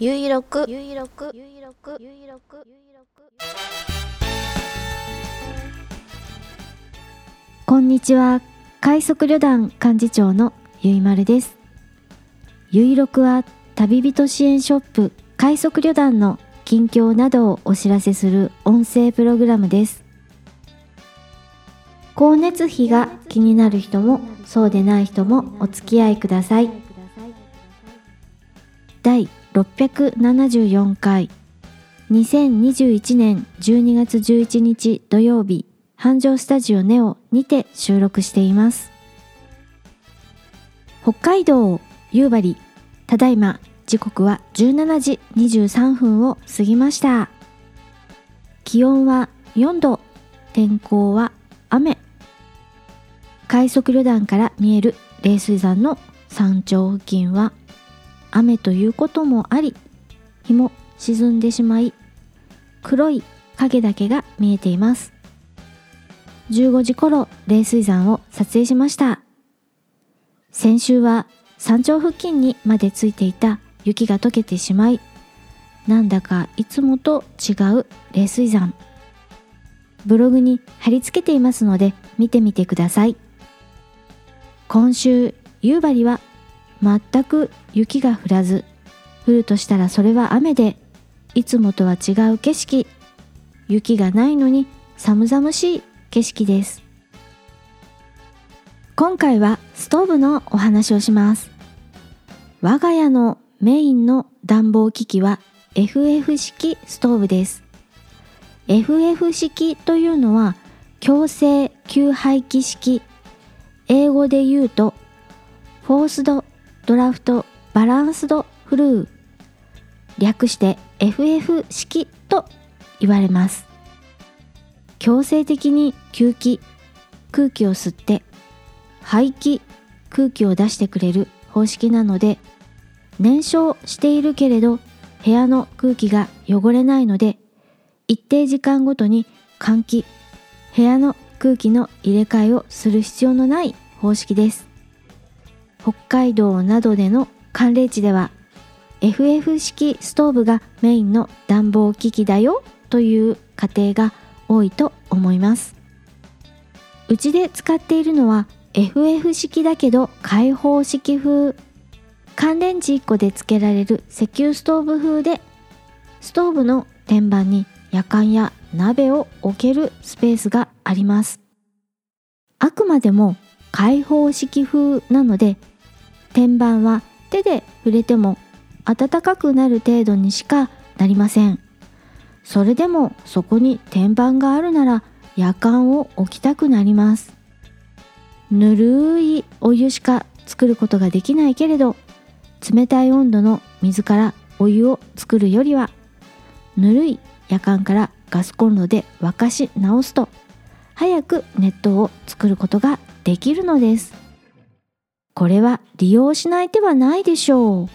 ゆいろくゆいろくゆいろくゆいろくゆいろくこんにちは。快速旅団幹事長のゆいまるです。ゆいろくは旅人支援ショップ快速旅団の近況などをお知らせする音声プログラムです。光熱費が気になる人もそうでない人もお付き合いください。第674回。2021年12月11日土曜日繁盛スタジオネオにて収録しています。北海道夕張ただいま時刻は17時23分を過ぎました。気温は4度天候は雨。快速旅団から見える冷水山の山頂付近は雨ということもあり日も沈んでしまい黒い影だけが見えています。15時頃冷水山を撮影しました。先週は山頂付近にまでついていた雪が溶けてしまいなんだかいつもと違う冷水山。ブログに貼り付けていますので見てみてください。今週夕張は全く雪が降らず降るとしたらそれは雨でいつもとは違う景色雪がないのに寒々しい景色です。今回はストーブのお話をします。我が家のメインの暖房機器は FF 式ストーブです。FF 式というのは強制給排気式。英語で言うとフォースドドラフトバランスドフルー略して FF 式と言われます。強制的に吸気空気を吸って排気空気を出してくれる方式なので燃焼しているけれど部屋の空気が汚れないので一定時間ごとに換気部屋の空気の入れ替えをする必要のない方式です。北海道などでの寒冷地では FF 式ストーブがメインの暖房機器だよという家庭が多いと思います。うちで使っているのは FF 式だけど開放式風。乾電池1個でつけられる石油ストーブ風でストーブの天板に夜間や鍋を置けるスペースがあります。あくまでも開放式風なので天板は手で触れても暖かくなる程度にしかなりません。それでもそこに天板があるなら夜間を置きたくなります。ぬるいお湯しか作ることができないけれど冷たい温度の水からお湯を作るよりはぬるい夜間からガスコンロで沸かし直すと早く熱湯を作ることができるのです。これは利用しない手はないでしょう。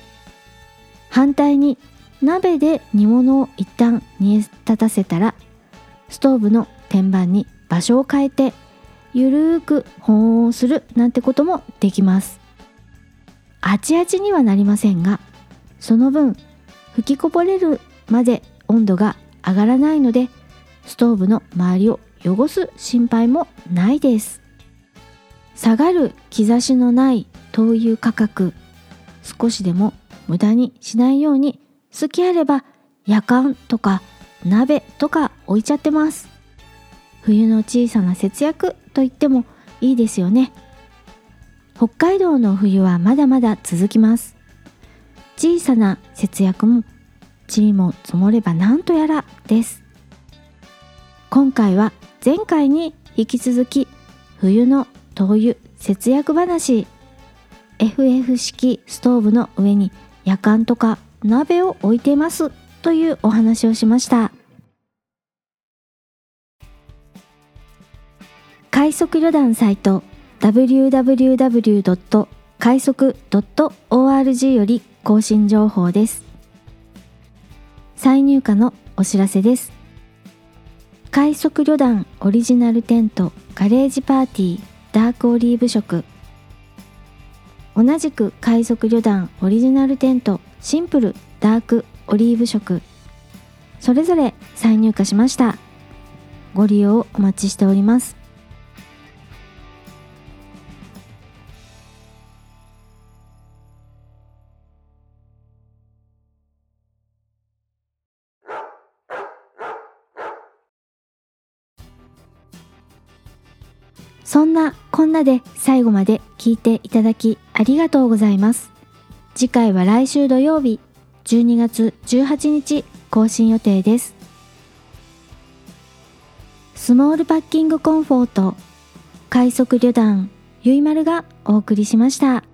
反対に鍋で煮物を一旦煮え立たせたらストーブの天板に場所を変えてゆるーく保温するなんてこともできます。あちあちにはなりませんがその分吹きこぼれるまで温度が上がらないのでストーブの周りを汚す心配もないです。下がる兆しのない灯油価格少しでも無駄にしないように好きあれば夜間とか鍋とか置いちゃってます。冬の小さな節約と言ってもいいですよね。北海道の冬はまだまだ続きます。小さな節約も塵も積もればなんとやらです。今回は前回に引き続き冬の灯油節約話 FF 式ストーブの上に夜間とか鍋を置いてますというお話をしました快速旅団サイト www. 快速 .org より更新情報です再入荷のお知らせです快速旅団オリジナルテントガレージパーティーダークオリーブ色同じく海賊旅団オリジナルテントシンプルダークオリーブ色それぞれ再入荷しました。ご利用お待ちしております。そんなこんなで最後まで聞いていただきありがとうございます次回は来週土曜日12月18日更新予定ですスモールパッキングコンフォート快速旅団ゆいまるがお送りしました。